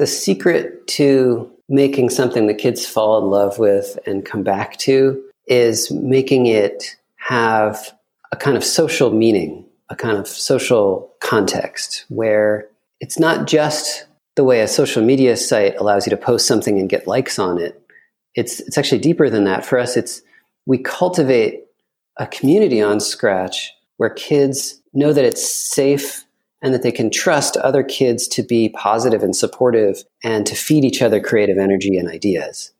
the secret to making something that kids fall in love with and come back to is making it have a kind of social meaning, a kind of social context where it's not just the way a social media site allows you to post something and get likes on it. It's, it's actually deeper than that. For us, it's we cultivate a community on Scratch where kids know that it's safe and that they can trust other kids to be positive and supportive and to feed each other creative energy and ideas.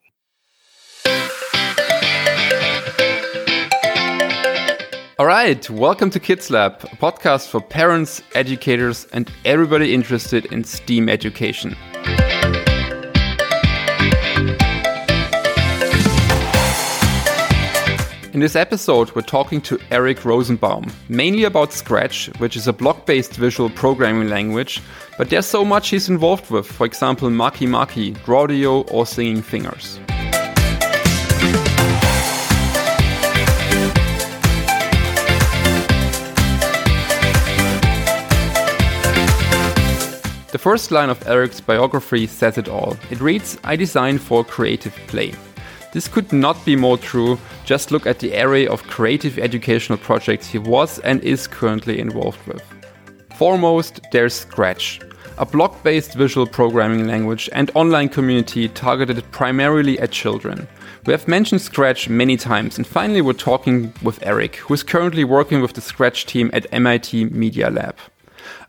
All right, welcome to Kids Lab, a podcast for parents, educators, and everybody interested in STEAM education. In this episode, we're talking to Eric Rosenbaum, mainly about Scratch, which is a block based visual programming language, but there's so much he's involved with, for example, Makey Makey, Drawdio, or Singing Fingers. The first line of Eric's biography says it all. It reads I design for creative play. This could not be more true, just look at the array of creative educational projects he was and is currently involved with. Foremost, there's Scratch, a block based visual programming language and online community targeted primarily at children. We have mentioned Scratch many times, and finally, we're talking with Eric, who is currently working with the Scratch team at MIT Media Lab.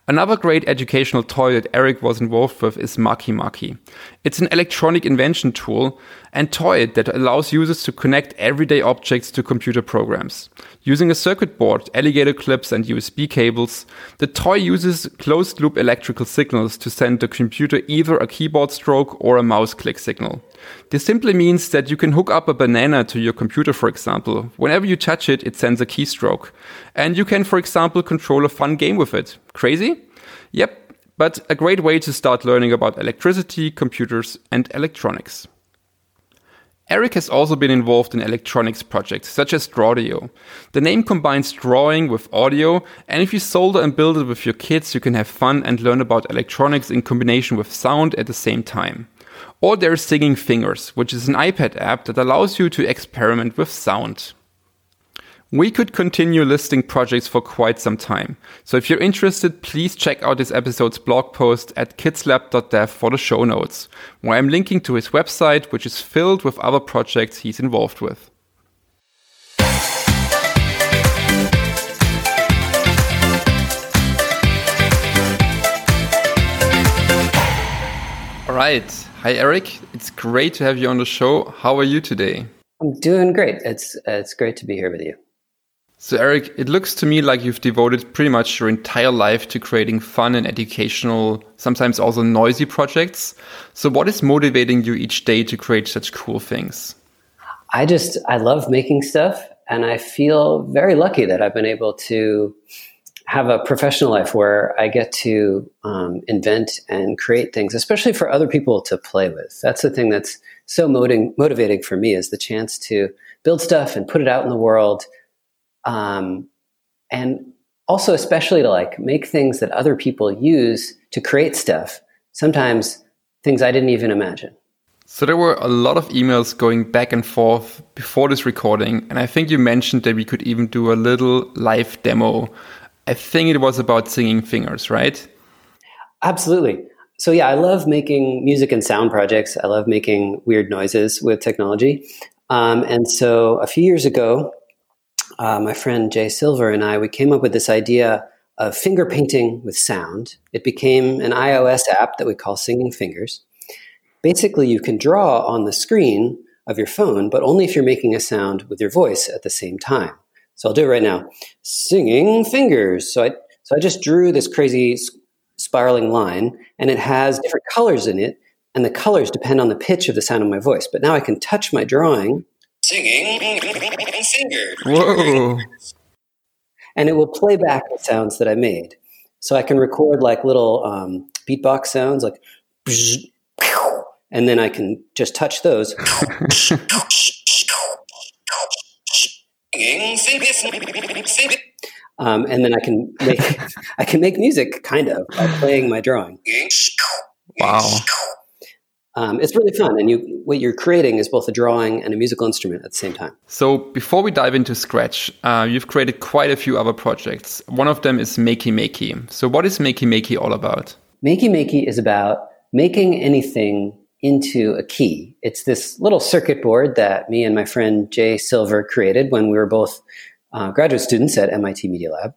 Another great educational toy that Eric was involved with is Makey Makey. It's an electronic invention tool and toy that allows users to connect everyday objects to computer programs. Using a circuit board, alligator clips, and USB cables, the toy uses closed loop electrical signals to send the computer either a keyboard stroke or a mouse click signal. This simply means that you can hook up a banana to your computer, for example. Whenever you touch it, it sends a keystroke. And you can, for example, control a fun game with it. Crazy? Yep, but a great way to start learning about electricity, computers, and electronics. Eric has also been involved in electronics projects such as Drawdio. The name combines drawing with audio, and if you solder and build it with your kids, you can have fun and learn about electronics in combination with sound at the same time. Or there's Singing Fingers, which is an iPad app that allows you to experiment with sound. We could continue listing projects for quite some time. So if you're interested, please check out this episode's blog post at kidslab.dev for the show notes, where I'm linking to his website, which is filled with other projects he's involved with. All right. Hi, Eric. It's great to have you on the show. How are you today? I'm doing great. It's it's great to be here with you. So, Eric, it looks to me like you've devoted pretty much your entire life to creating fun and educational, sometimes also noisy projects. So, what is motivating you each day to create such cool things? I just I love making stuff, and I feel very lucky that I've been able to have a professional life where I get to um, invent and create things, especially for other people to play with. That's the thing that's so motivating, motivating for me is the chance to build stuff and put it out in the world, um, and also especially to like make things that other people use to create stuff. Sometimes things I didn't even imagine. So there were a lot of emails going back and forth before this recording, and I think you mentioned that we could even do a little live demo I think it was about singing fingers, right? Absolutely. So yeah, I love making music and sound projects. I love making weird noises with technology. Um, and so a few years ago, uh, my friend Jay Silver and I we came up with this idea of finger painting with sound. It became an iOS app that we call Singing Fingers. Basically, you can draw on the screen of your phone, but only if you're making a sound with your voice at the same time. So I'll do it right now. Singing fingers. So I so I just drew this crazy spiraling line, and it has different colors in it, and the colors depend on the pitch of the sound of my voice. But now I can touch my drawing. Singing fingers. Whoa. And it will play back the sounds that I made. So I can record like little um, beatbox sounds, like, and then I can just touch those. Um, and then I can make I can make music kind of by playing my drawing. Wow. Um, it's really fun, and you what you're creating is both a drawing and a musical instrument at the same time. So before we dive into Scratch, uh, you've created quite a few other projects. One of them is Makey Makey. So what is Makey Makey all about? Makey Makey is about making anything into a key. It's this little circuit board that me and my friend Jay Silver created when we were both uh, graduate students at MIT Media Lab,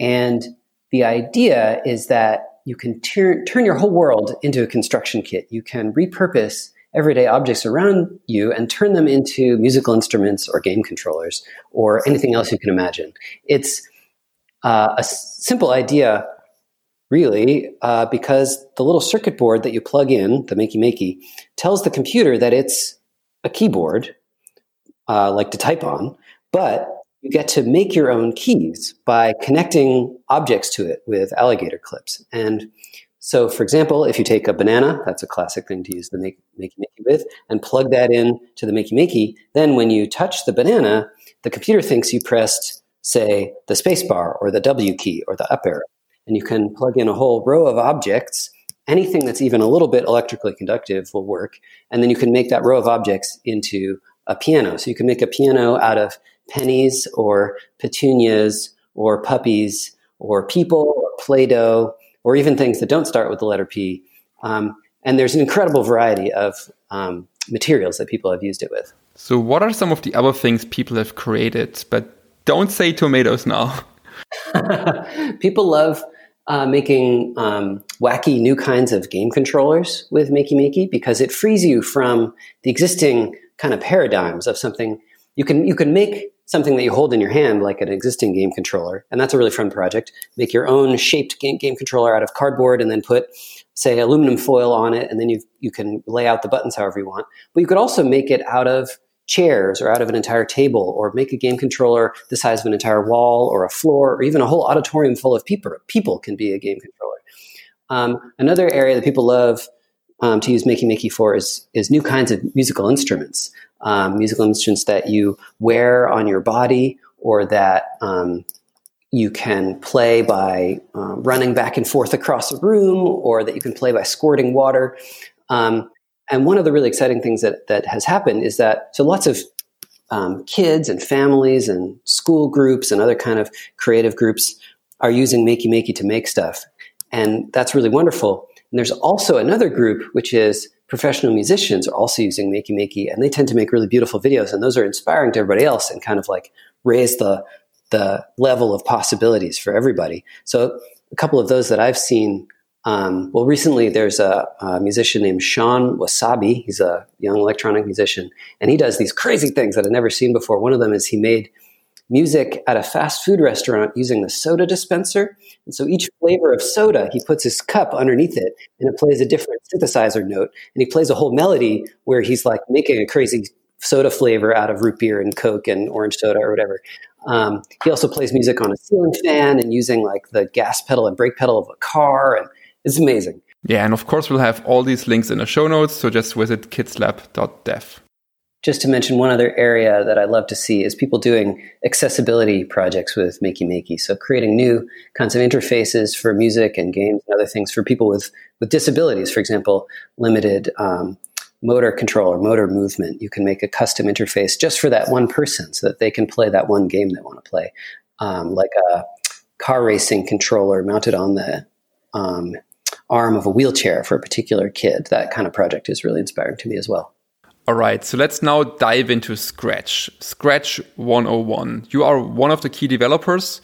and the idea is that you can turn turn your whole world into a construction kit. You can repurpose everyday objects around you and turn them into musical instruments or game controllers or anything else you can imagine. It's uh, a simple idea, really, uh, because the little circuit board that you plug in, the Makey Makey, tells the computer that it's a keyboard, uh, like to type on, but you get to make your own keys by connecting objects to it with alligator clips. And so, for example, if you take a banana, that's a classic thing to use the Makey Makey with, and plug that in to the Makey Makey, then when you touch the banana, the computer thinks you pressed, say, the spacebar or the W key or the up arrow. And you can plug in a whole row of objects. Anything that's even a little bit electrically conductive will work. And then you can make that row of objects into a piano. So you can make a piano out of pennies or petunias or puppies or people or Play Doh or even things that don't start with the letter P. Um, and there's an incredible variety of um, materials that people have used it with. So, what are some of the other things people have created? But don't say tomatoes now. people love uh, making um, wacky new kinds of game controllers with Makey Makey because it frees you from the existing kind of paradigms of something you can you can make something that you hold in your hand like an existing game controller. And that's a really fun project. Make your own shaped game, game controller out of cardboard and then put say aluminum foil on it and then you you can lay out the buttons however you want. But you could also make it out of chairs or out of an entire table or make a game controller the size of an entire wall or a floor or even a whole auditorium full of people people can be a game controller. Um, another area that people love um, to use Makey Makey for is, is new kinds of musical instruments um, musical instruments that you wear on your body or that um, you can play by um, running back and forth across a room or that you can play by squirting water. Um, and one of the really exciting things that, that has happened is that so lots of um, kids and families and school groups and other kind of creative groups are using Makey Makey to make stuff. And that's really wonderful. And there's also another group, which is professional musicians are also using Makey Makey, and they tend to make really beautiful videos, and those are inspiring to everybody else and kind of like raise the the level of possibilities for everybody. So a couple of those that I've seen. Um, well, recently there's a, a, musician named Shawn Wasabi. He's a young electronic musician, and he does these crazy things that I've never seen before. One of them is he made music at a fast food restaurant using the soda dispenser. And so each flavor of soda, he puts his cup underneath it and it plays a different synthesizer note. And he plays a whole melody where he's like making a crazy soda flavor out of root beer and Coke and orange soda or whatever. Um, he also plays music on a ceiling fan and using like the gas pedal and brake pedal of a car. And it's amazing. Yeah, and of course, we'll have all these links in the show notes. So just visit kidslab.dev just to mention one other area that I love to see is people doing accessibility projects with Makey Makey. So creating new kinds of interfaces for music and games and other things for people with, with disabilities. For example, limited um, motor control or motor movement. You can make a custom interface just for that one person so that they can play that one game they want to play. Um, like a car racing controller mounted on the um, arm of a wheelchair for a particular kid. That kind of project is really inspiring to me as well. All right, so let's now dive into Scratch. Scratch 101. You are one of the key developers.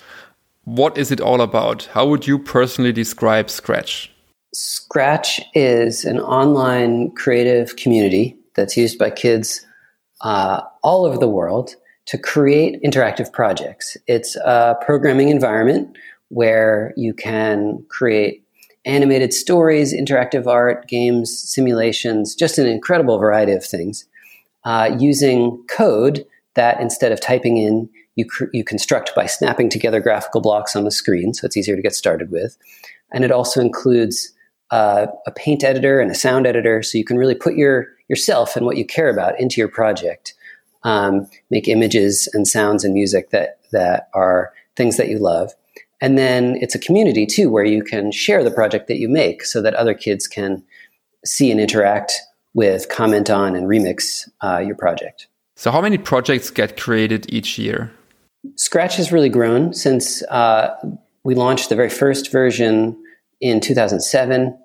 What is it all about? How would you personally describe Scratch? Scratch is an online creative community that's used by kids uh, all over the world to create interactive projects. It's a programming environment where you can create animated stories, interactive art, games, simulations, just an incredible variety of things, uh, using code that instead of typing in, you, cr- you construct by snapping together graphical blocks on the screen, so it's easier to get started with. And it also includes uh, a paint editor and a sound editor, so you can really put your yourself and what you care about into your project. Um, make images and sounds and music that that are things that you love. And then it's a community too, where you can share the project that you make so that other kids can see and interact with comment on and remix uh, your project. So, how many projects get created each year? Scratch has really grown since uh, we launched the very first version in 2007.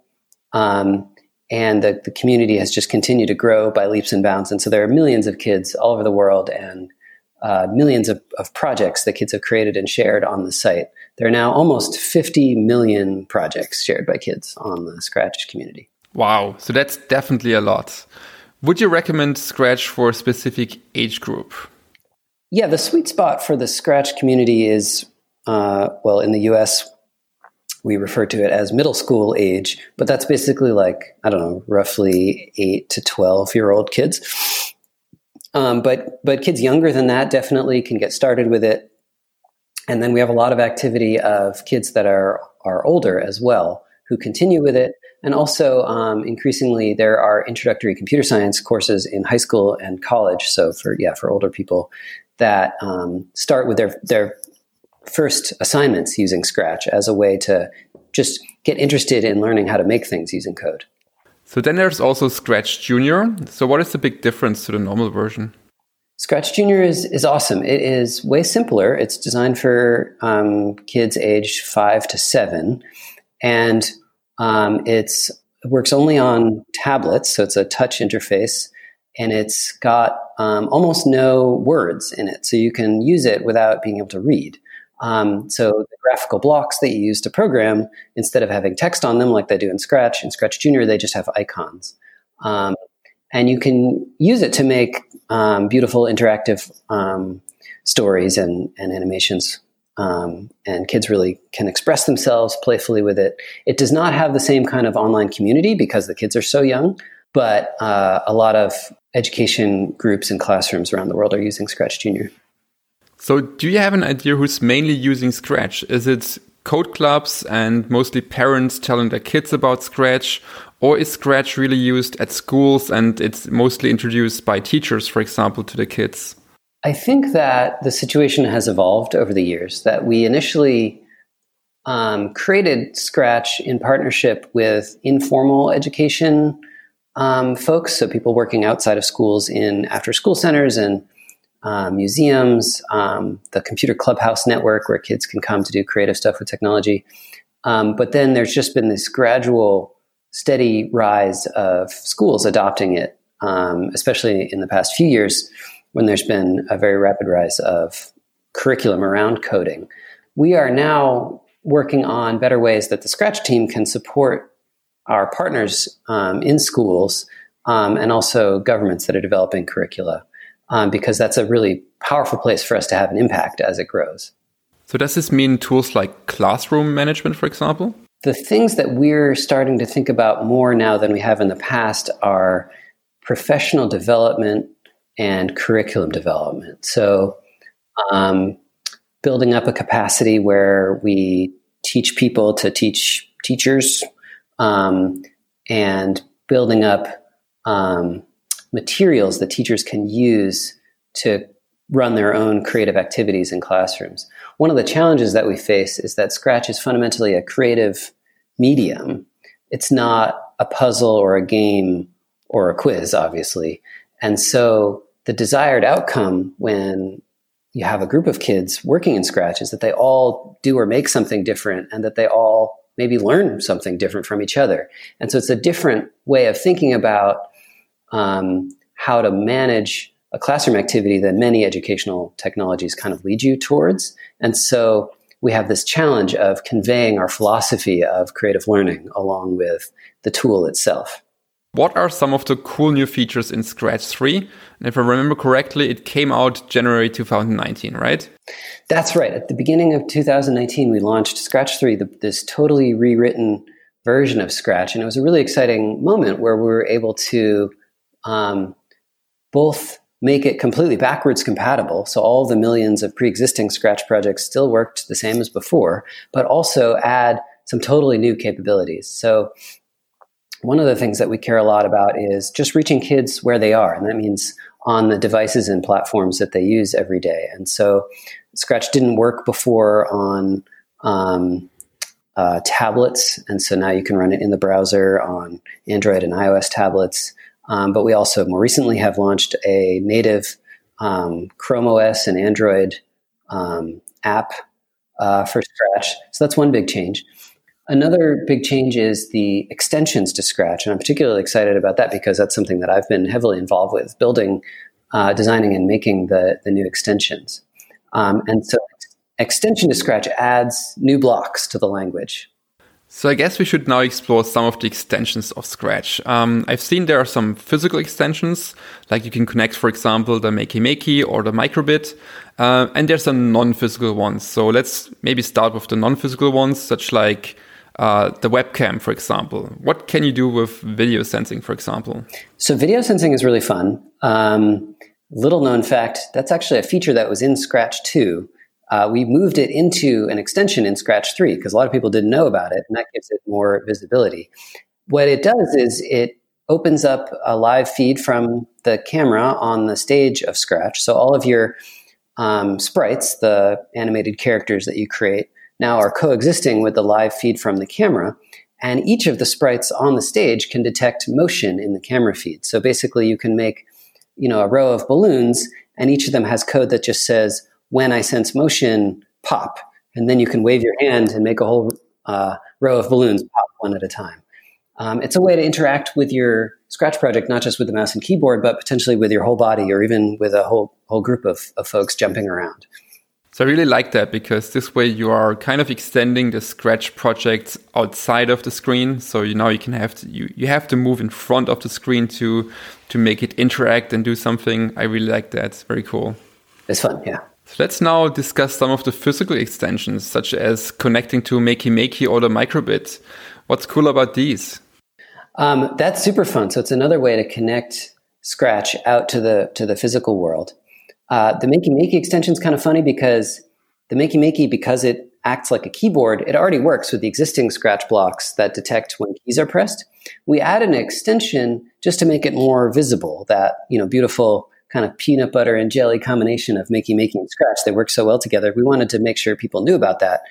Um, and the, the community has just continued to grow by leaps and bounds. And so there are millions of kids all over the world and uh, millions of, of projects that kids have created and shared on the site. There are now almost 50 million projects shared by kids on the Scratch community. Wow, so that's definitely a lot. Would you recommend Scratch for a specific age group? Yeah, the sweet spot for the Scratch community is, uh, well, in the US, we refer to it as middle school age, but that's basically like, I don't know, roughly 8 to 12 year old kids. Um, but, but kids younger than that definitely can get started with it. And then we have a lot of activity of kids that are, are older as well who continue with it. And also, um, increasingly, there are introductory computer science courses in high school and college. So, for yeah, for older people that um, start with their their first assignments using Scratch as a way to just get interested in learning how to make things using code. So then there's also Scratch Junior. So what is the big difference to the normal version? Scratch Junior is, is awesome. It is way simpler. It's designed for um, kids aged five to seven, and um, it's it works only on tablets, so it's a touch interface, and it's got um, almost no words in it, so you can use it without being able to read. Um, so the graphical blocks that you use to program, instead of having text on them like they do in Scratch, in Scratch Junior, they just have icons. Um, and you can use it to make um, beautiful interactive um, stories and, and animations. Um, and kids really can express themselves playfully with it. It does not have the same kind of online community because the kids are so young, but uh, a lot of education groups and classrooms around the world are using Scratch Junior. So, do you have an idea who's mainly using Scratch? Is it code clubs and mostly parents telling their kids about Scratch? Or is Scratch really used at schools and it's mostly introduced by teachers, for example, to the kids? I think that the situation has evolved over the years, that we initially um, created Scratch in partnership with informal education um, folks, so people working outside of schools in after school centers and uh, museums, um, the Computer Clubhouse Network, where kids can come to do creative stuff with technology. Um, but then there's just been this gradual, steady rise of schools adopting it, um, especially in the past few years when there's been a very rapid rise of curriculum around coding. We are now working on better ways that the Scratch team can support our partners um, in schools um, and also governments that are developing curricula um, because that's a really powerful place for us to have an impact as it grows. So, does this mean tools like classroom management, for example? The things that we're starting to think about more now than we have in the past are professional development and curriculum development. So, um, building up a capacity where we teach people to teach teachers um, and building up um, materials that teachers can use to run their own creative activities in classrooms. One of the challenges that we face is that Scratch is fundamentally a creative medium. It's not a puzzle or a game or a quiz, obviously. And so the desired outcome when you have a group of kids working in Scratch is that they all do or make something different and that they all maybe learn something different from each other. And so it's a different way of thinking about um, how to manage a classroom activity that many educational technologies kind of lead you towards. And so we have this challenge of conveying our philosophy of creative learning along with the tool itself. What are some of the cool new features in Scratch 3? And if I remember correctly, it came out January 2019, right? That's right. At the beginning of 2019, we launched Scratch 3, the, this totally rewritten version of Scratch. And it was a really exciting moment where we were able to um, both make it completely backwards compatible. So all the millions of pre existing Scratch projects still worked the same as before, but also add some totally new capabilities. So one of the things that we care a lot about is just reaching kids where they are. And that means on the devices and platforms that they use every day. And so Scratch didn't work before on um, uh, tablets. And so now you can run it in the browser on Android and iOS tablets. Um, but we also more recently have launched a native um, Chrome OS and Android um, app uh, for Scratch. So that's one big change. Another big change is the extensions to Scratch, and I'm particularly excited about that because that's something that I've been heavily involved with, building, uh, designing, and making the the new extensions. Um, and so, extension to Scratch adds new blocks to the language. So I guess we should now explore some of the extensions of Scratch. Um, I've seen there are some physical extensions, like you can connect, for example, the Makey Makey or the Microbit, uh, and there's some non-physical ones. So let's maybe start with the non-physical ones, such like uh, the webcam, for example. What can you do with video sensing, for example? So video sensing is really fun. Um, little known fact, that's actually a feature that was in Scratch 2 uh, we moved it into an extension in Scratch 3 because a lot of people didn't know about it, and that gives it more visibility. What it does is it opens up a live feed from the camera on the stage of Scratch. So all of your um, sprites, the animated characters that you create, now are coexisting with the live feed from the camera. And each of the sprites on the stage can detect motion in the camera feed. So basically, you can make you know a row of balloons, and each of them has code that just says when I sense motion, pop. And then you can wave your hand and make a whole uh, row of balloons pop one at a time. Um, it's a way to interact with your Scratch project, not just with the mouse and keyboard, but potentially with your whole body or even with a whole whole group of, of folks jumping around. So I really like that because this way you are kind of extending the Scratch project outside of the screen. So you know you can have to you, you have to move in front of the screen to to make it interact and do something. I really like that. It's very cool. It's fun, yeah. So let's now discuss some of the physical extensions, such as connecting to Makey Makey or the Microbit. What's cool about these? Um, that's super fun. So it's another way to connect Scratch out to the to the physical world. Uh, the Makey Makey extension is kind of funny because the Makey Makey, because it acts like a keyboard, it already works with the existing Scratch blocks that detect when keys are pressed. We add an extension just to make it more visible. That you know, beautiful kind of peanut butter and jelly combination of Makey Makey and Scratch. They work so well together. We wanted to make sure people knew about that.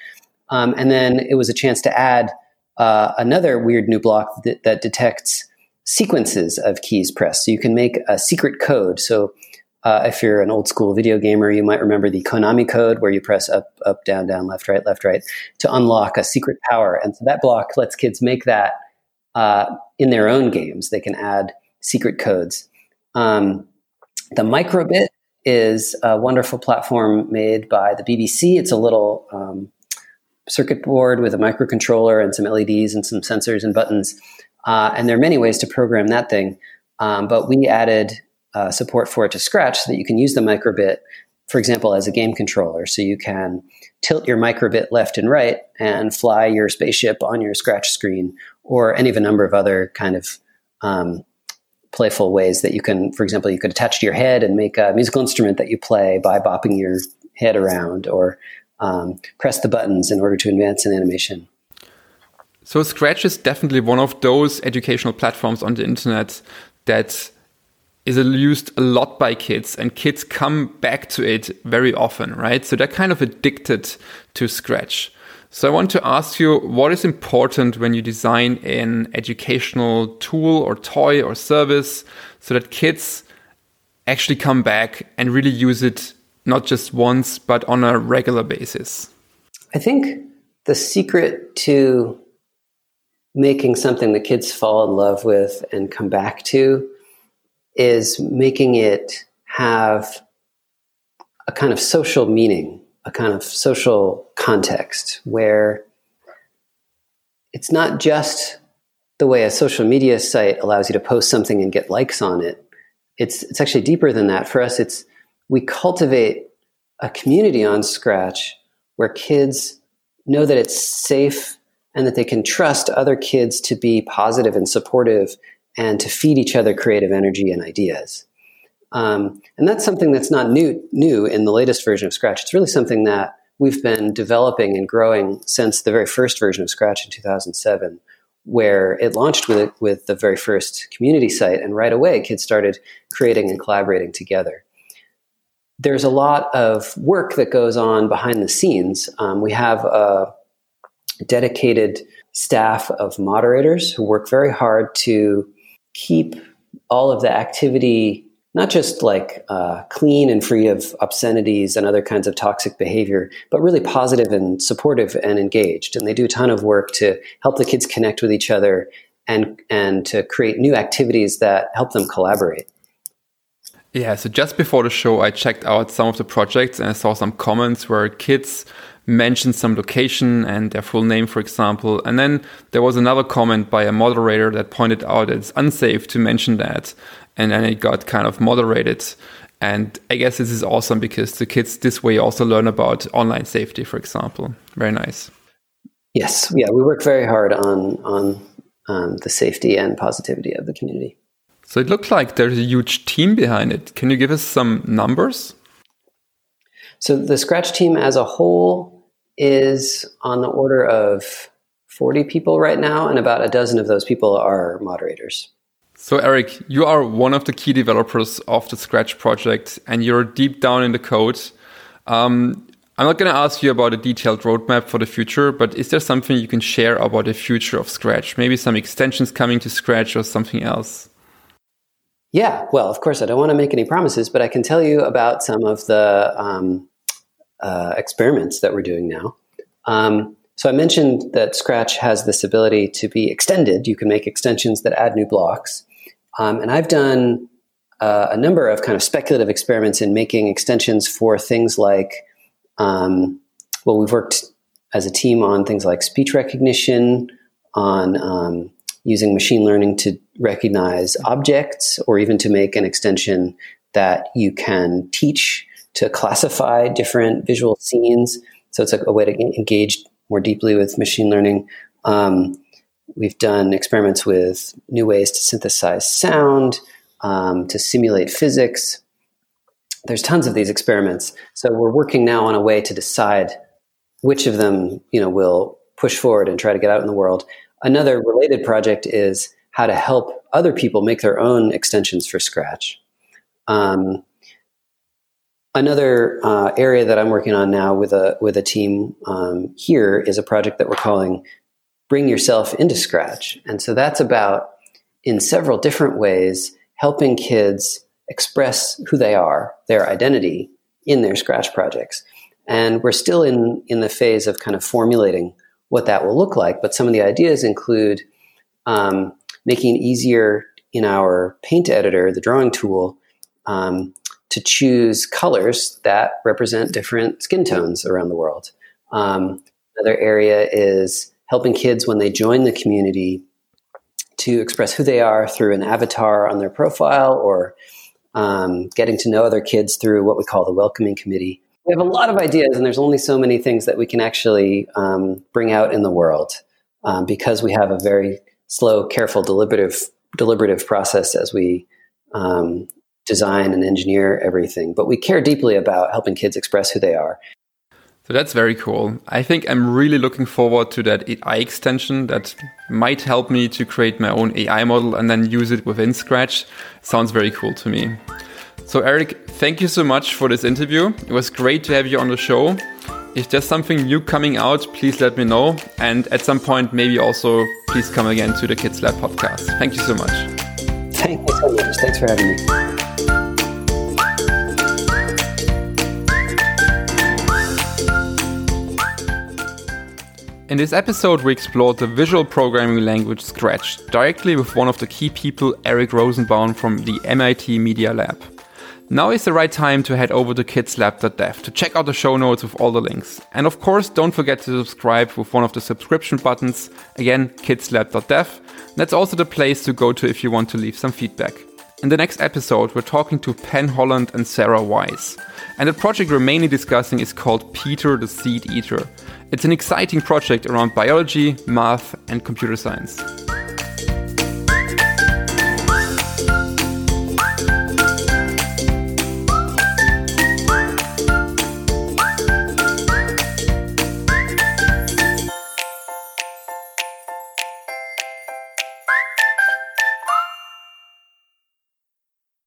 Um, and then it was a chance to add uh, another weird new block that, that, detects sequences of keys pressed. So you can make a secret code. So uh, if you're an old school video gamer, you might remember the Konami code where you press up, up, down, down, left, right, left, right to unlock a secret power. And so that block lets kids make that uh, in their own games. They can add secret codes. Um, the Microbit is a wonderful platform made by the BBC. It's a little um, circuit board with a microcontroller and some LEDs and some sensors and buttons. Uh, and there are many ways to program that thing. Um, but we added uh, support for it to Scratch so that you can use the Microbit, for example, as a game controller. So you can tilt your Microbit left and right and fly your spaceship on your Scratch screen or any of a number of other kind of um, playful ways that you can, for example, you could attach to your head and make a musical instrument that you play by bopping your head around or um, press the buttons in order to advance an animation. So, Scratch is definitely one of those educational platforms on the internet that is used a lot by kids, and kids come back to it very often, right? So, they're kind of addicted to Scratch. So I want to ask you what is important when you design an educational tool or toy or service so that kids actually come back and really use it not just once but on a regular basis? I think the secret to making something the kids fall in love with and come back to is making it have a kind of social meaning a kind of social context where it's not just the way a social media site allows you to post something and get likes on it. It's it's actually deeper than that. For us, it's we cultivate a community on Scratch where kids know that it's safe and that they can trust other kids to be positive and supportive and to feed each other creative energy and ideas. Um, and that's something that's not new, new in the latest version of Scratch. It's really something that we've been developing and growing since the very first version of Scratch in 2007, where it launched with, with the very first community site. And right away, kids started creating and collaborating together. There's a lot of work that goes on behind the scenes. Um, we have a dedicated staff of moderators who work very hard to keep all of the activity, not just like uh, clean and free of obscenities and other kinds of toxic behavior, but really positive and supportive and engaged. And they do a ton of work to help the kids connect with each other and and to create new activities that help them collaborate. Yeah, so just before the show, I checked out some of the projects and I saw some comments where kids mentioned some location and their full name, for example. And then there was another comment by a moderator that pointed out it's unsafe to mention that. And then it got kind of moderated. And I guess this is awesome because the kids this way also learn about online safety, for example. Very nice. Yes, yeah, we work very hard on on um, the safety and positivity of the community. So it looks like there's a huge team behind it. Can you give us some numbers? So the Scratch team as a whole is on the order of 40 people right now, and about a dozen of those people are moderators. So, Eric, you are one of the key developers of the Scratch project, and you're deep down in the code. Um, I'm not going to ask you about a detailed roadmap for the future, but is there something you can share about the future of Scratch? Maybe some extensions coming to Scratch or something else? Yeah, well, of course, I don't want to make any promises, but I can tell you about some of the um, uh, experiments that we're doing now. Um, so I mentioned that Scratch has this ability to be extended. You can make extensions that add new blocks. Um, and I've done uh, a number of kind of speculative experiments in making extensions for things like, um, well, we've worked as a team on things like speech recognition, on um, using machine learning to recognize objects or even to make an extension that you can teach to classify different visual scenes. So it's like a way to engage more deeply with machine learning. Um, we've done experiments with new ways to synthesize sound, um, to simulate physics. There's tons of these experiments. So we're working now on a way to decide which of them, you know, will push forward and try to get out in the world. Another related project is how to help other people make their own extensions for Scratch. Um, another uh, area that I'm working on now with a with a team um, here is a project that we're calling "Bring Yourself into Scratch," and so that's about in several different ways helping kids express who they are, their identity in their Scratch projects. And we're still in in the phase of kind of formulating what that will look like. But some of the ideas include um, making it easier in our paint editor, the drawing tool, um, to choose colors that represent different skin tones around the world. Um, another area is helping kids when they join the community to express who they are through an avatar on their profile or um, getting to know other kids through what we call the welcoming committee we have a lot of ideas, and there's only so many things that we can actually um, bring out in the world um, because we have a very slow, careful, deliberative, deliberative process as we um, design and engineer everything. But we care deeply about helping kids express who they are. So that's very cool. I think I'm really looking forward to that AI extension that might help me to create my own AI model and then use it within Scratch. Sounds very cool to me. So, Eric, thank you so much for this interview. It was great to have you on the show. If there's something new coming out, please let me know. And at some point, maybe also please come again to the Kids Lab podcast. Thank you so much. Thank you so much. Thanks for having me. In this episode, we explored the visual programming language Scratch directly with one of the key people, Eric Rosenbaum from the MIT Media Lab. Now is the right time to head over to kidslab.dev to check out the show notes with all the links. And of course, don't forget to subscribe with one of the subscription buttons. Again, kidslab.dev. That's also the place to go to if you want to leave some feedback. In the next episode, we're talking to Pen Holland and Sarah Weiss. And the project we're mainly discussing is called Peter the Seed Eater. It's an exciting project around biology, math, and computer science.